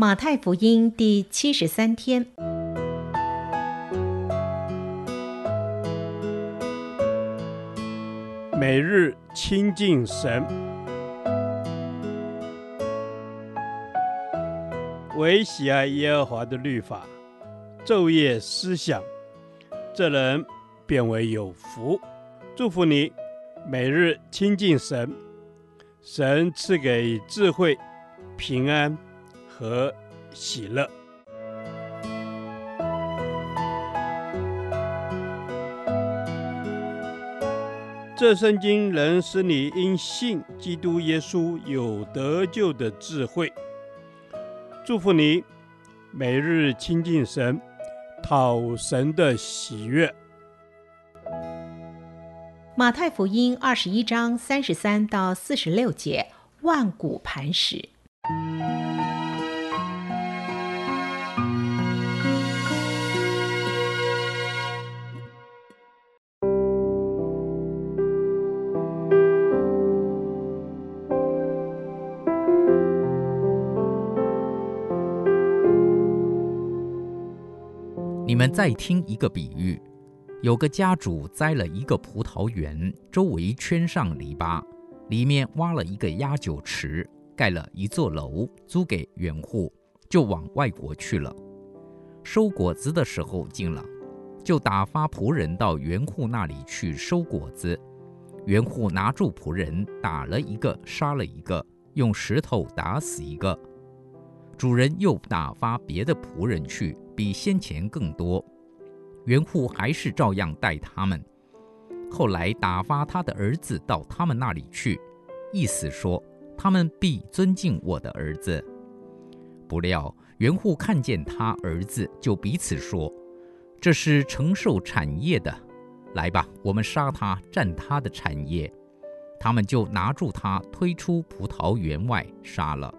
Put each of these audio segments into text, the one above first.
马太福音第七十三天，每日亲近神，唯喜爱耶和华的律法，昼夜思想，这人便为有福。祝福你，每日亲近神，神赐给智慧、平安。和喜乐。这圣经能使你因信基督耶稣有得救的智慧。祝福你，每日亲近神，讨神的喜悦。马太福音二十一章三十三到四十六节，万古磐石。们再听一个比喻：有个家主栽了一个葡萄园，周围圈上篱笆，里面挖了一个压酒池，盖了一座楼，租给园户，就往外国去了。收果子的时候近了，就打发仆人到园户那里去收果子。园户拿住仆人，打了一个，杀了一个，用石头打死一个。主人又打发别的仆人去。比先前更多，袁户还是照样带他们。后来打发他的儿子到他们那里去，意思说他们必尊敬我的儿子。不料袁户看见他儿子，就彼此说：“这是承受产业的，来吧，我们杀他，占他的产业。”他们就拿住他，推出葡萄园外，杀了。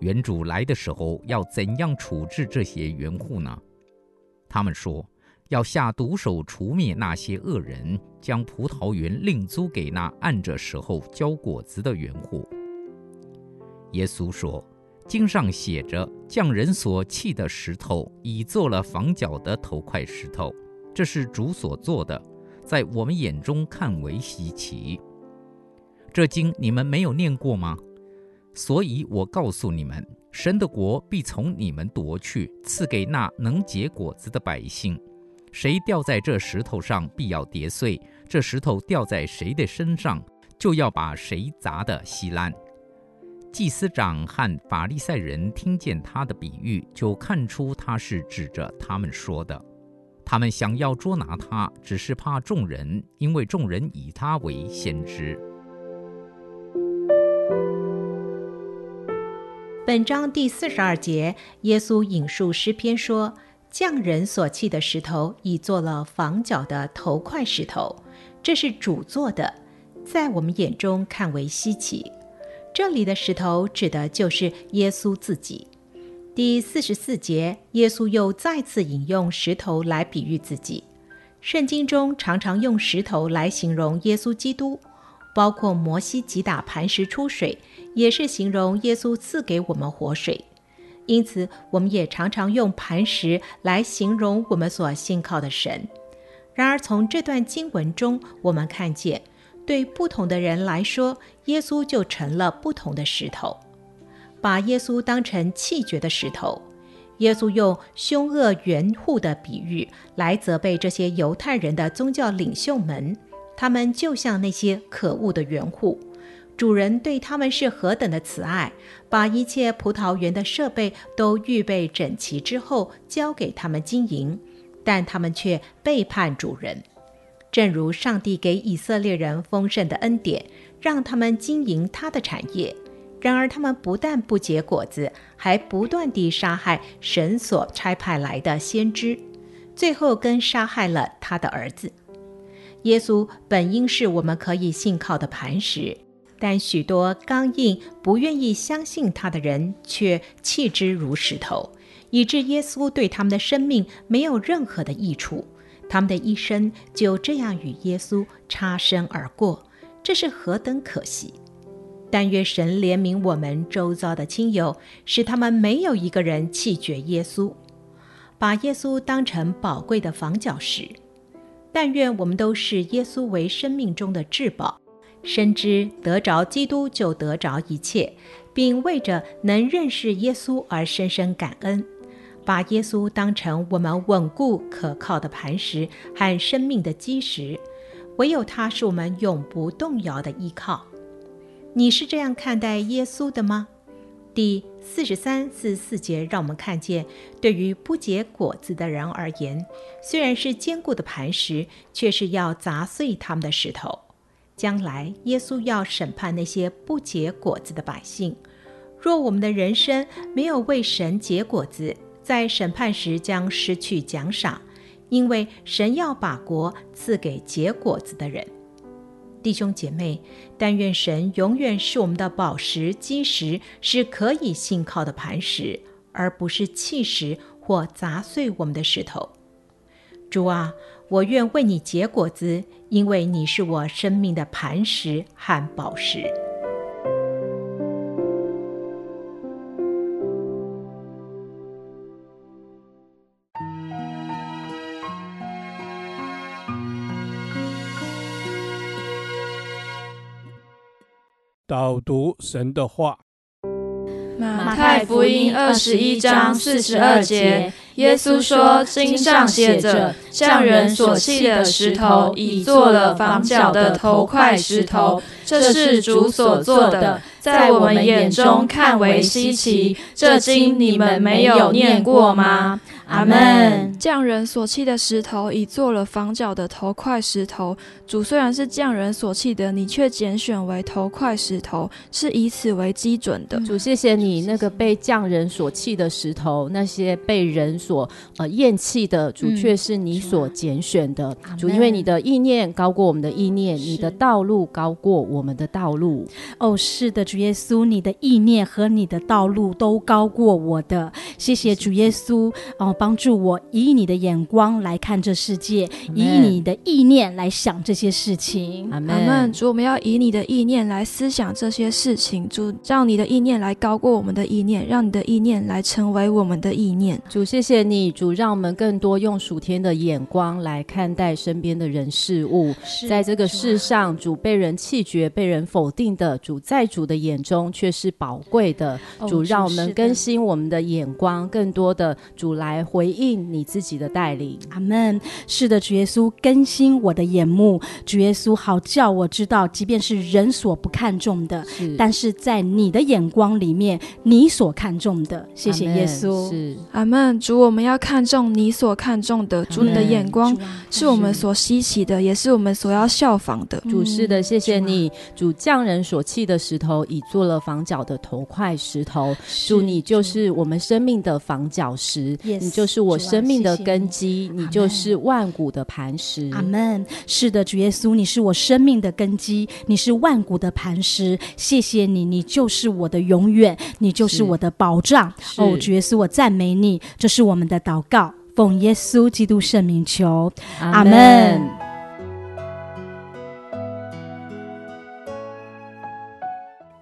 原主来的时候，要怎样处置这些园户呢？他们说，要下毒手除灭那些恶人，将葡萄园另租给那按着时候交果子的园户。耶稣说：“经上写着，匠人所弃的石头，已做了房角的头块石头。这是主所做的，在我们眼中看为稀奇。这经你们没有念过吗？”所以我告诉你们，神的国必从你们夺去，赐给那能结果子的百姓。谁掉在这石头上，必要跌碎；这石头掉在谁的身上，就要把谁砸得稀烂。祭司长和法利赛人听见他的比喻，就看出他是指着他们说的。他们想要捉拿他，只是怕众人，因为众人以他为先知。本章第四十二节，耶稣引述诗篇说：“匠人所弃的石头，已做了房角的头块石头。这是主做的，在我们眼中看为稀奇。”这里的石头指的就是耶稣自己。第四十四节，耶稣又再次引用石头来比喻自己。圣经中常常用石头来形容耶稣基督。包括摩西击打磐石出水，也是形容耶稣赐给我们活水。因此，我们也常常用磐石来形容我们所信靠的神。然而，从这段经文中，我们看见，对不同的人来说，耶稣就成了不同的石头。把耶稣当成弃绝的石头，耶稣用凶恶圆户的比喻来责备这些犹太人的宗教领袖们。他们就像那些可恶的园户，主人对他们是何等的慈爱，把一切葡萄园的设备都预备整齐之后，交给他们经营，但他们却背叛主人。正如上帝给以色列人丰盛的恩典，让他们经营他的产业，然而他们不但不结果子，还不断地杀害神所差派来的先知，最后更杀害了他的儿子。耶稣本应是我们可以信靠的磐石，但许多刚硬、不愿意相信他的人却弃之如石头，以致耶稣对他们的生命没有任何的益处。他们的一生就这样与耶稣擦身而过，这是何等可惜！但愿神怜悯我们周遭的亲友，使他们没有一个人弃绝耶稣，把耶稣当成宝贵的房角石。但愿我们都视耶稣为生命中的至宝，深知得着基督就得着一切，并为着能认识耶稣而深深感恩，把耶稣当成我们稳固可靠的磐石和生命的基石，唯有他是我们永不动摇的依靠。你是这样看待耶稣的吗？第四十三、四十四节让我们看见，对于不结果子的人而言，虽然是坚固的磐石，却是要砸碎他们的石头。将来耶稣要审判那些不结果子的百姓。若我们的人生没有为神结果子，在审判时将失去奖赏，因为神要把国赐给结果子的人。弟兄姐妹，但愿神永远是我们的宝石基石，是可以信靠的磐石，而不是弃石或砸碎我们的石头。主啊，我愿为你结果子，因为你是我生命的磐石和宝石。导读神的话，马太福音二十一章四十二节，耶稣说：“经上写着，匠人所弃的石头，已做了房角的头块石头。这是主所做的，在我们眼中看为稀奇。这经你们没有念过吗？”阿门。匠人所弃的石头，已做了房角的头块石头。主虽然是匠人所弃的，你却拣选为头块石头，是以此为基准的。主，谢谢你，那个被匠人所弃的石头，那些被人所呃厌弃的，主却是你所拣选的。嗯、主，因为你的意念高过我们的意念，你的道路高过我们的道路。哦，是的，主耶稣，你的意念和你的道路都高过我的。谢谢主耶稣哦。帮助我以你的眼光来看这世界以你的意念来想这些事情。阿门。主，我们要以你的意念来思想这些事情。主，让你的意念来高过我们的意念，让你的意念来成为我们的意念。主，谢谢你，主，让我们更多用属天的眼光来看待身边的人事物。在这个世上，主被人弃绝、被人否定的，主在主的眼中却是宝贵的。主，让我们更新我们的眼光，更多的主来。回应你自己的带领，阿门。是的，主耶稣更新我的眼目，主耶稣好叫我知道，即便是人所不看重的，是但是在你的眼光里面，你所看重的。谢谢耶稣，是阿门。主，我们要看重你所看重的，主你的眼光是我们所稀奇的，也是我们所要效仿的。主是的，谢谢你，主匠人所弃的石头，已做了房角的头块石头。主，你就是我们生命的房角石，你。就是我生命的根基，你就是万古的磐石。阿门。是的，主耶稣，你是我生命的根基，你是万古的磐石。谢谢你，你就是我的永远，你就是我的保障。哦，主耶稣，我赞美你。这是我们的祷告，奉耶稣基督圣名求。阿门。